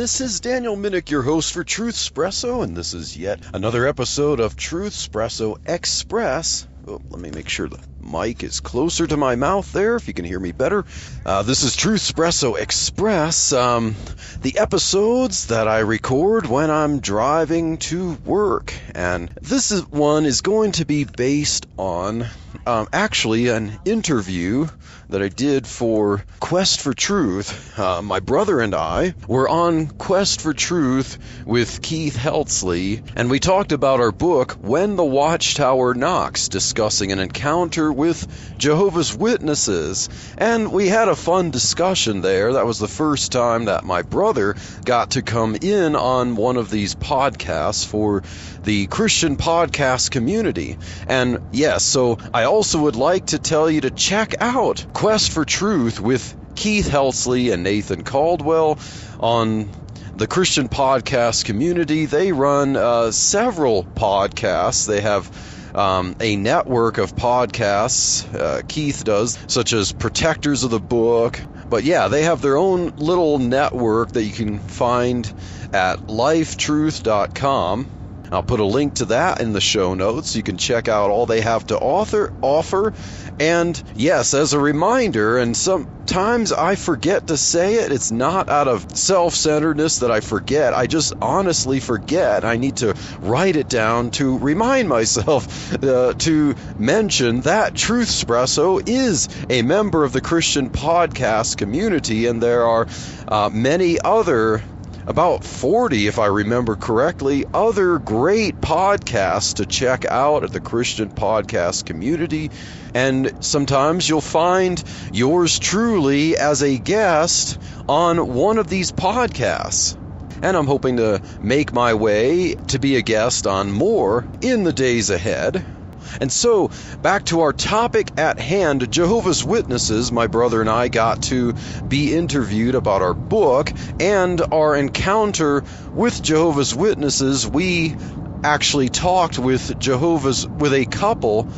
This is Daniel Minnick, your host for Truth Espresso, and this is yet another episode of Truth Espresso Express. Oh, let me make sure the mic is closer to my mouth there, if you can hear me better. Uh, this is Truth Espresso Express, um, the episodes that I record when I'm driving to work. And this is, one is going to be based on um, actually an interview that I did for Quest for Truth. Uh, my brother and I were on Quest for Truth with Keith Heltsley, and we talked about our book, When the Watchtower Knocks, discussing an encounter with Jehovah's Witnesses. And we had a fun discussion there. That was the first time that my brother got to come in on one of these podcasts for the Christian podcast community. And yes, so I also would like to tell you to check out Quest for Truth with Keith Helsley and Nathan Caldwell on the Christian podcast community. They run uh, several podcasts. They have um, a network of podcasts, uh, Keith does, such as Protectors of the Book. But yeah, they have their own little network that you can find at lifetruth.com. I'll put a link to that in the show notes. You can check out all they have to author, offer. And yes, as a reminder, and sometimes I forget to say it, it's not out of self centeredness that I forget. I just honestly forget. I need to write it down to remind myself uh, to mention that Truth Espresso is a member of the Christian podcast community, and there are uh, many other about 40, if I remember correctly, other great podcasts to check out at the Christian podcast community. And sometimes you'll find yours truly as a guest on one of these podcasts. And I'm hoping to make my way to be a guest on more in the days ahead. And so, back to our topic at hand Jehovah's Witnesses. My brother and I got to be interviewed about our book and our encounter with Jehovah's Witnesses. We actually talked with Jehovah's, with a couple,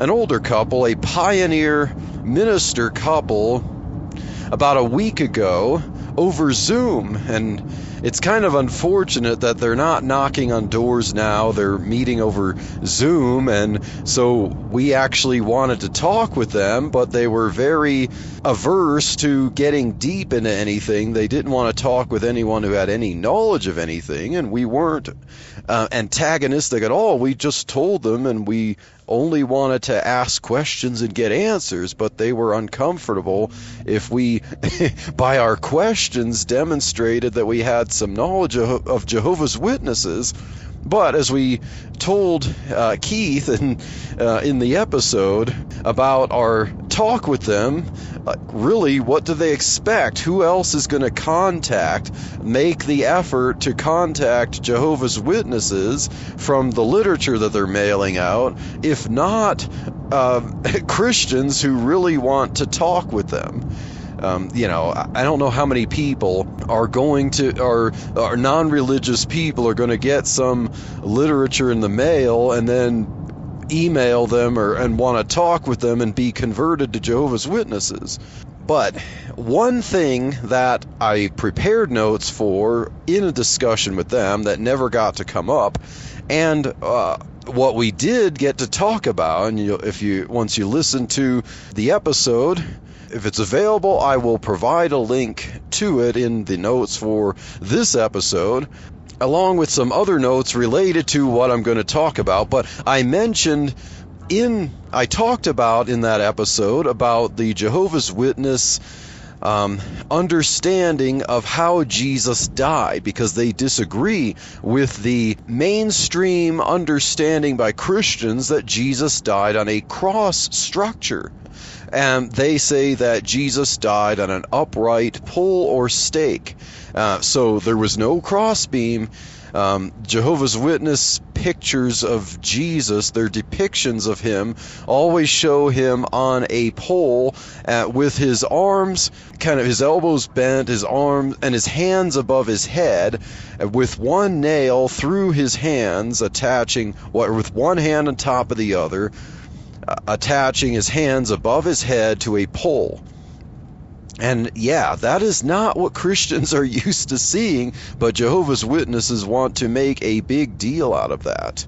an older couple, a pioneer minister couple, about a week ago over Zoom. And it's kind of unfortunate that they're not knocking on doors now. They're meeting over Zoom. And so we actually wanted to talk with them, but they were very averse to getting deep into anything. They didn't want to talk with anyone who had any knowledge of anything. And we weren't uh, antagonistic at all. We just told them and we only wanted to ask questions and get answers, but they were uncomfortable if we, by our questions, demonstrated that we had some knowledge of, Jehovah's Witnesses. But as we told uh, Keith in, uh, in the episode about our talk with them, uh, really, what do they expect? Who else is going to contact, make the effort to contact Jehovah's Witnesses from the literature that they're mailing out, if not uh, Christians who really want to talk with them? Um, you know, I don't know how many people are going to, or, or non religious people are going to get some literature in the mail and then email them or and want to talk with them and be converted to Jehovah's Witnesses. But one thing that I prepared notes for in a discussion with them that never got to come up, and uh, what we did get to talk about, and you, if you once you listen to the episode, if it's available, I will provide a link to it in the notes for this episode, along with some other notes related to what I'm going to talk about. But I mentioned in, I talked about in that episode about the Jehovah's Witness um, understanding of how Jesus died because they disagree with the mainstream understanding by Christians that Jesus died on a cross structure. And they say that Jesus died on an upright pole or stake. Uh, so there was no crossbeam. Um, Jehovah's Witness pictures of Jesus, their depictions of him, always show him on a pole uh, with his arms, kind of his elbows bent, his arms, and his hands above his head, uh, with one nail through his hands, attaching, with one hand on top of the other, uh, attaching his hands above his head to a pole. And yeah, that is not what Christians are used to seeing, but Jehovah's Witnesses want to make a big deal out of that.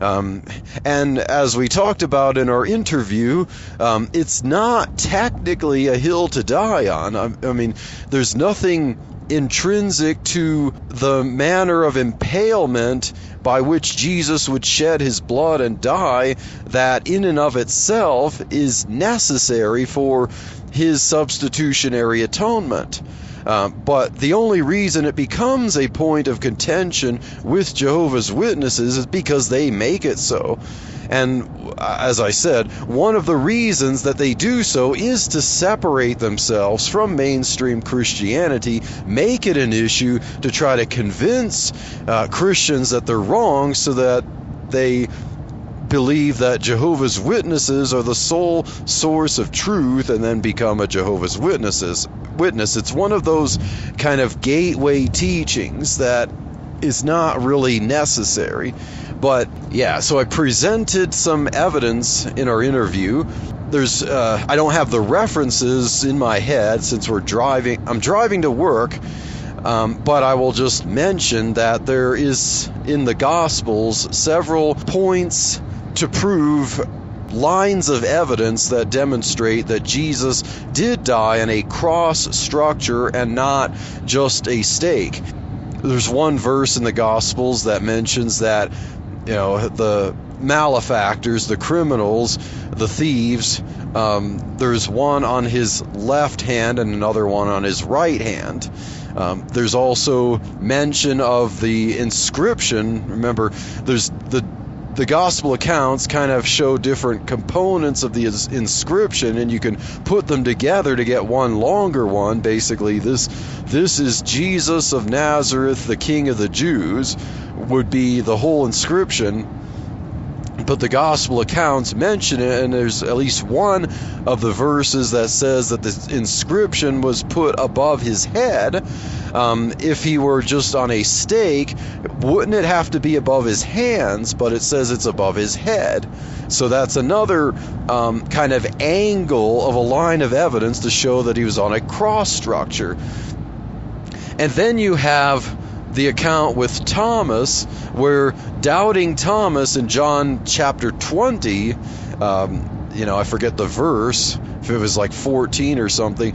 Um, and as we talked about in our interview, um, it's not technically a hill to die on. I, I mean, there's nothing intrinsic to the manner of impalement by which Jesus would shed his blood and die that in and of itself is necessary for his substitutionary atonement. Uh, but the only reason it becomes a point of contention with Jehovah's Witnesses is because they make it so. And uh, as I said, one of the reasons that they do so is to separate themselves from mainstream Christianity, make it an issue to try to convince uh, Christians that they're wrong so that they believe that Jehovah's Witnesses are the sole source of truth and then become a Jehovah's Witnesses witness. It's one of those kind of gateway teachings that is not really necessary. But yeah, so I presented some evidence in our interview. There's uh, I don't have the references in my head since we're driving. I'm driving to work. Um, but I will just mention that there is in the Gospels several points to prove lines of evidence that demonstrate that Jesus did die on a cross structure and not just a stake. There's one verse in the Gospels that mentions that, you know, the malefactors, the criminals, the thieves, um, there's one on his left hand and another one on his right hand. Um, there's also mention of the inscription. Remember, there's the the gospel accounts kind of show different components of the inscription and you can put them together to get one longer one basically this this is Jesus of Nazareth the king of the Jews would be the whole inscription but the gospel accounts mention it and there's at least one of the verses that says that the inscription was put above his head. Um, if he were just on a stake wouldn't it have to be above his hands? But it says it's above his head. So that's another um, kind of angle of a line of evidence to show that he was on a cross structure. And then you have the account with Thomas, where doubting Thomas in John chapter 20, um, you know, I forget the verse, if it was like 14 or something.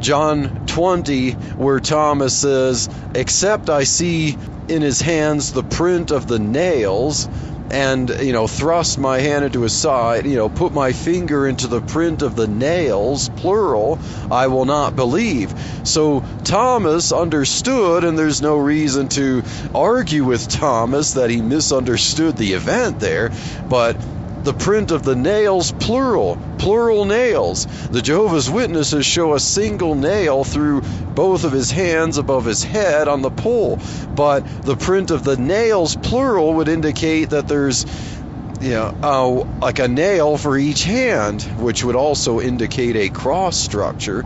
John 20, where Thomas says, Except I see in his hands the print of the nails, and you know thrust my hand into his side you know put my finger into the print of the nails plural i will not believe. So thomas understood and there's no reason to argue with thomas that he misunderstood the event there but the print of the nails, plural, plural nails. The Jehovah's Witnesses show a single nail through both of his hands above his head on the pole, but the print of the nails, plural, would indicate that there's you know, uh, like a nail for each hand, which would also indicate a cross structure.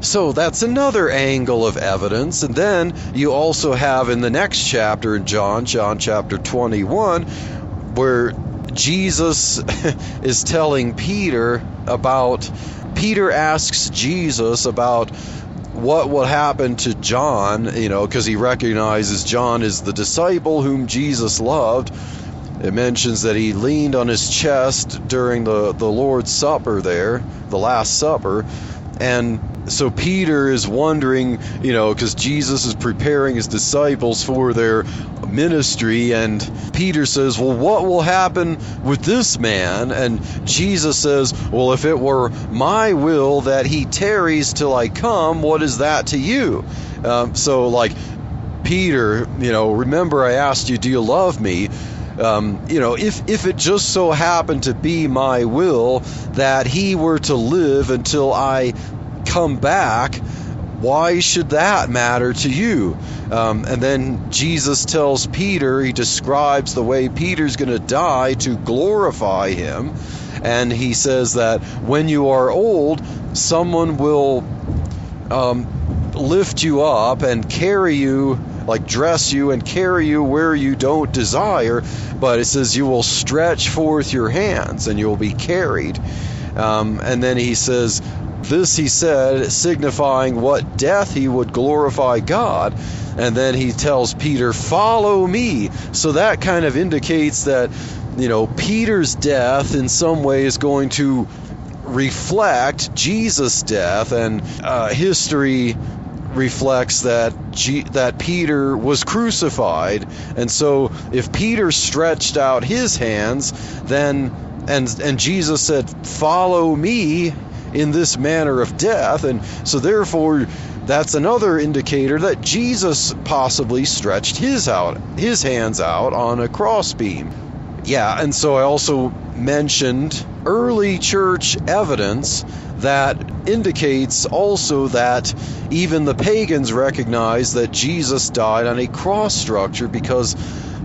So that's another angle of evidence. And then you also have in the next chapter in John, John chapter 21, where Jesus is telling Peter about, Peter asks Jesus about what will happen to John, you know, because he recognizes John is the disciple whom Jesus loved. It mentions that he leaned on his chest during the, the Lord's Supper there, the Last Supper, and so Peter is wondering, you know, because Jesus is preparing his disciples for their ministry, and Peter says, Well, what will happen with this man? And Jesus says, Well, if it were my will that he tarries till I come, what is that to you? Um, so, like, Peter, you know, remember I asked you, Do you love me? Um, you know, if if it just so happened to be my will that he were to live until I come back, why should that matter to you? Um, and then Jesus tells Peter, he describes the way Peter's going to die to glorify him. And he says that when you are old, someone will um, lift you up and carry you like dress you and carry you where you don't desire, but it says you will stretch forth your hands and you will be carried. Um, and then he says, This he said, signifying what death he would glorify God. And then he tells Peter, Follow me. So that kind of indicates that, you know, Peter's death in some way is going to reflect Jesus' death, and uh, history reflects that G- that Peter was crucified, and so if Peter stretched out his hands, then and and Jesus said, "Follow me." In this manner of death, and so therefore, that's another indicator that Jesus possibly stretched his out his hands out on a crossbeam. Yeah, and so I also mentioned early church evidence that indicates also that even the pagans recognize that Jesus died on a cross structure because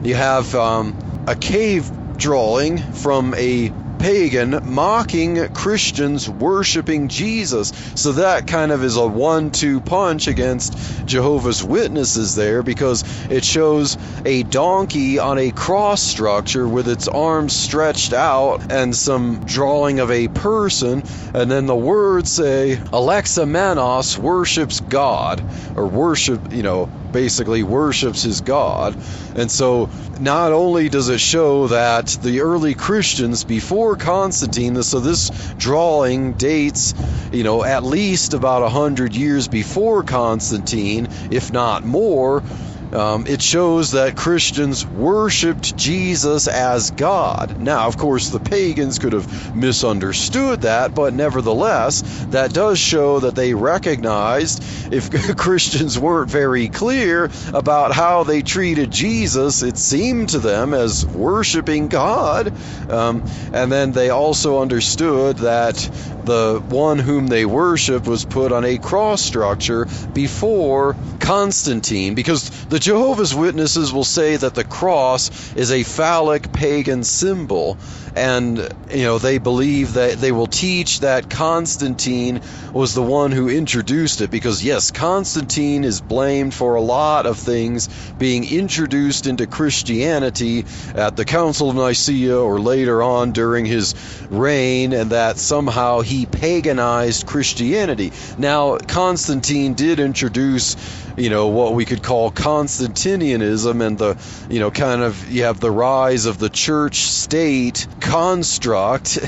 you have um, a cave drawing from a pagan mocking Christians worshiping Jesus. So that kind of is a one two punch against Jehovah's Witnesses there because it shows a donkey on a cross structure with its arms stretched out and some drawing of a person. And then the words say, Alexamenos worships God, or worship, you know, basically worships his God. And so not only does it show that the early Christians before Constantine, so this drawing dates, you know, at least about a hundred years before Constantine, if not more. Um, it shows that Christians worshiped Jesus as God. Now, of course, the pagans could have misunderstood that, but nevertheless, that does show that they recognized if Christians weren't very clear about how they treated Jesus, it seemed to them as worshiping God. Um, and then they also understood that the one whom they worshiped was put on a cross structure before Constantine, because the Jehovah's Witnesses will say that the cross is a phallic pagan symbol, and you know they believe that they will teach that Constantine was the one who introduced it, because yes, Constantine is blamed for a lot of things being introduced into Christianity at the Council of Nicaea or later on during his reign, and that somehow he paganized Christianity. Now, Constantine did introduce, you know, what we could call Constantinianism and the, you know, kind of, you have the rise of the church state construct,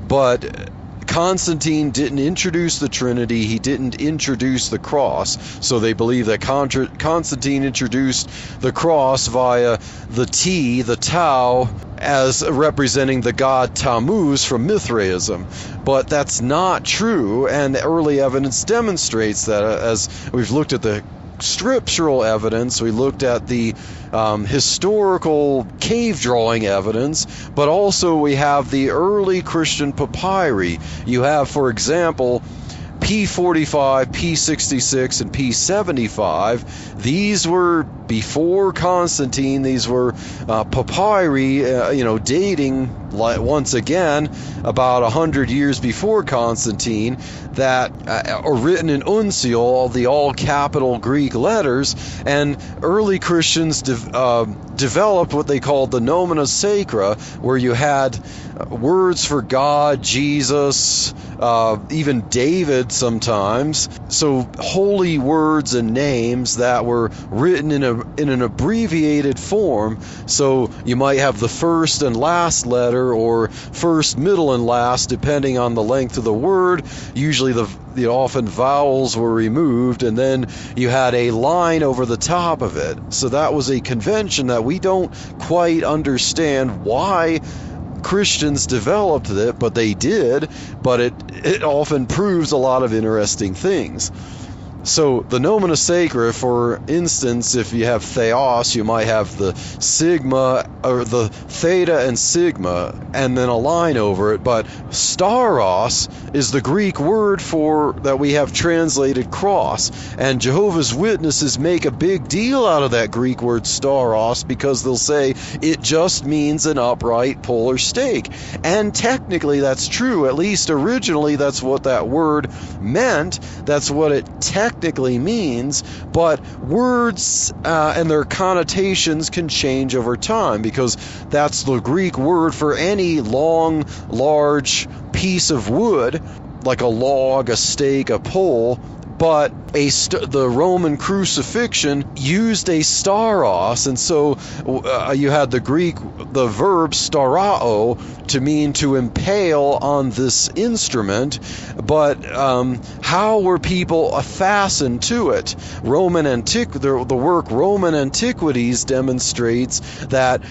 but Constantine didn't introduce the Trinity, he didn't introduce the cross. So they believe that Contra- Constantine introduced the cross via the T, the Tau, as representing the god Tammuz from Mithraism. But that's not true, and early evidence demonstrates that uh, as we've looked at the scriptural evidence, we looked at the um, historical cave drawing evidence, but also we have the early Christian papyri. You have, for example, P45, P66, and P75. These were before Constantine. These were uh, papyri, uh, you know, dating once again about a hundred years before Constantine that uh, are written in uncial, the all capital Greek letters, and early Christians de- uh, developed what they called the nomina sacra, where you had words for God, Jesus, uh, even David sometimes. So holy words and names that were written in a in an abbreviated form. So you might have the first and last letter, or first, middle, and last, depending on the length of the word. Usually, the, the often vowels were removed, and then you had a line over the top of it. So that was a convention that we don't quite understand why Christians developed it, but they did. But it it often proves a lot of interesting things. So the nomina sacra, for instance, if you have theos, you might have the sigma or the theta and sigma, and then a line over it. But stauros is the Greek word for that we have translated cross, and Jehovah's Witnesses make a big deal out of that Greek word stauros because they'll say it just means an upright polar stake, and technically that's true. At least originally, that's what that word meant. That's what it technically technically means, but words uh, and their connotations can change over time because that's the Greek word for any long, large piece of wood, like a log, a stake, a pole but a st- the Roman crucifixion used a stauros, and so uh, you had the Greek the verb starao to mean to impale on this instrument. But um, how were people fastened to it? Roman antiqu- the, the work Roman Antiquities demonstrates that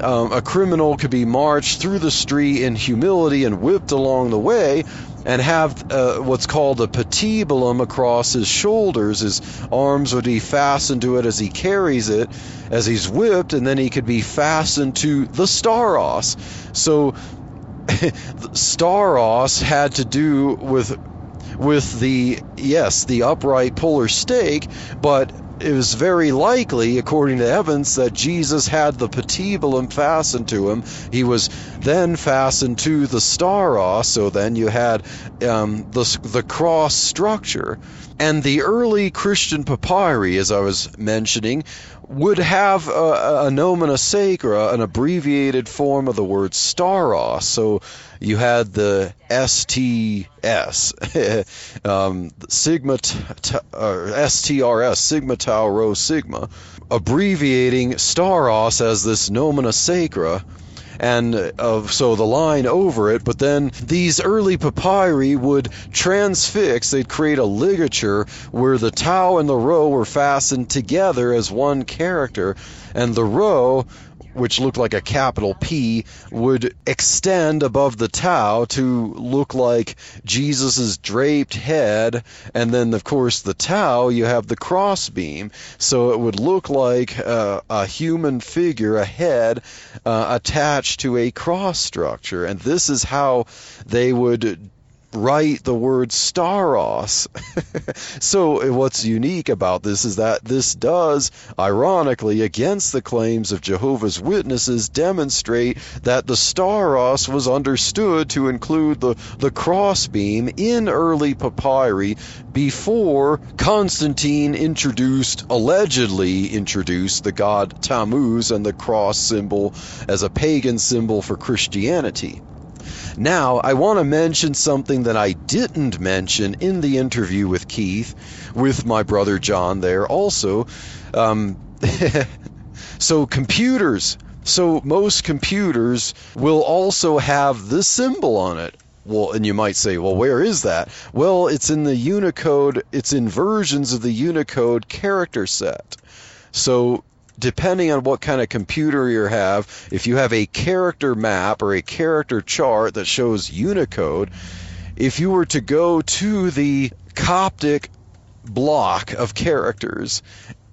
um, a criminal could be marched through the street in humility and whipped along the way and have uh, what's called a patibulum across his shoulders. His arms would be fastened to it as he carries it, as he's whipped, and then he could be fastened to the stauros. So, stauros had to do with with the yes the upright polar stake, but it was very likely, according to Evans, that Jesus had the patibulum fastened to him. He was then fastened to the stauros, so then you had um, the, the cross structure. And the early Christian papyri, as I was mentioning, would have a, a nomina sacra, an abbreviated form of the word stauros. So you had the STS, um, Sigma, t- t- STRS, Sigma Tau Rho Sigma, abbreviating stauros as this nomina sacra and of so the line over it. But then these early papyri would transfix, they'd create a ligature where the tau and the rho were fastened together as one character, and the rho which looked like a capital P, would extend above the tau to look like Jesus' draped head. And then, of course, the tau, you have the crossbeam. So it would look like uh, a human figure, a head, uh, attached to a cross structure. And this is how they would write the word stauros. so eh, what's unique about this is that this does, ironically, against the claims of Jehovah's Witnesses, demonstrate that the stauros was understood to include the, the crossbeam in early papyri before Constantine introduced, allegedly introduced, the god Tammuz and the cross symbol as a pagan symbol for Christianity. Now, I want to mention something that I didn't mention in the interview with Keith, with my brother John there also. Um, so, computers. So, most computers will also have this symbol on it. Well, and you might say, well, where is that? Well, it's in the Unicode, it's in versions of the Unicode character set. So depending on what kind of computer you have, if you have a character map or a character chart that shows Unicode, if you were to go to the Coptic block of characters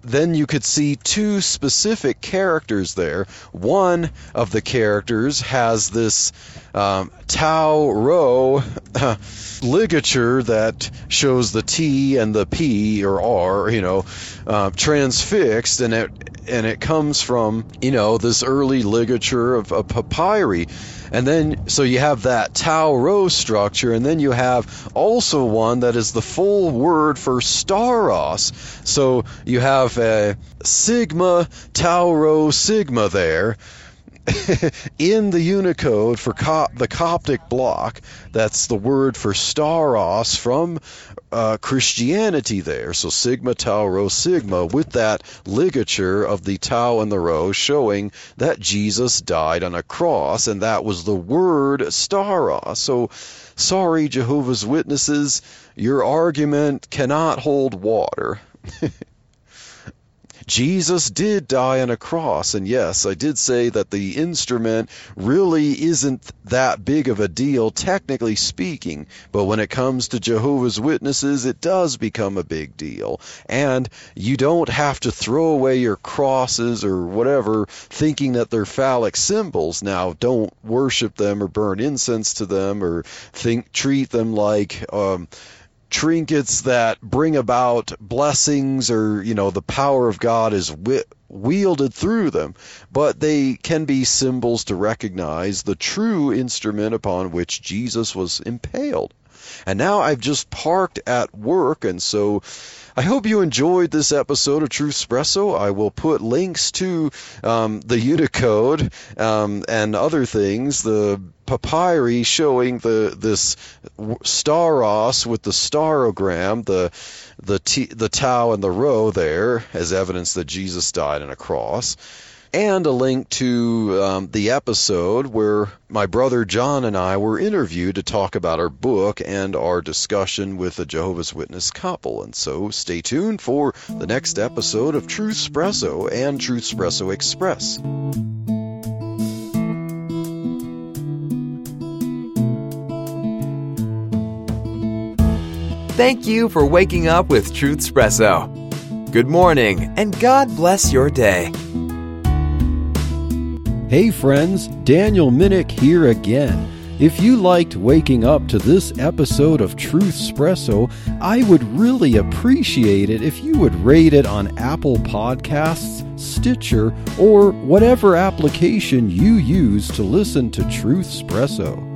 then you could see two specific characters there. One of the characters has this um, tau rho ligature that shows the T and the P or R, you know, uh, transfixed, and it and it comes from you know this early ligature of, of papyri. And then, so you have that tau rho structure, and then you have also one that is the full word for stauros. So you have a sigma tau rho sigma there, in the Unicode for Co- the Coptic block, that's the word for stauros from uh, Christianity there. So sigma, tau, rho, sigma, with that ligature of the tau and the rho showing that Jesus died on a cross, and that was the word stauros. So sorry, Jehovah's Witnesses, your argument cannot hold water. Jesus did die on a cross, and yes, I did say that the instrument really isn't that big of a deal, technically speaking, but when it comes to Jehovah's Witnesses, it does become a big deal. And you don't have to throw away your crosses or whatever thinking that they're phallic symbols. Now, don't worship them or burn incense to them or think treat them like um, trinkets that bring about blessings or you know the power of God is wi- wielded through them but they can be symbols to recognize the true instrument upon which Jesus was impaled. And now I've just parked at work and so I hope you enjoyed this episode of Truth Espresso. I will put links to um, the Unicode um, and other things, the papyri showing the this stauros with the staurogram, the the t, the tau and the rho there as evidence that Jesus died on a cross and a link to um, the episode where my brother John and I were interviewed to talk about our book and our discussion with a Jehovah's Witness couple. And so stay tuned for the next episode of Truth Espresso and Truth Espresso Express. Thank you for waking up with Truth Espresso. Good morning, and God bless your day. Hey friends, Daniel Minnick here again. If you liked waking up to this episode of Truth Espresso, I would really appreciate it if you would rate it on Apple Podcasts, Stitcher, or whatever application you use to listen to Truth Espresso.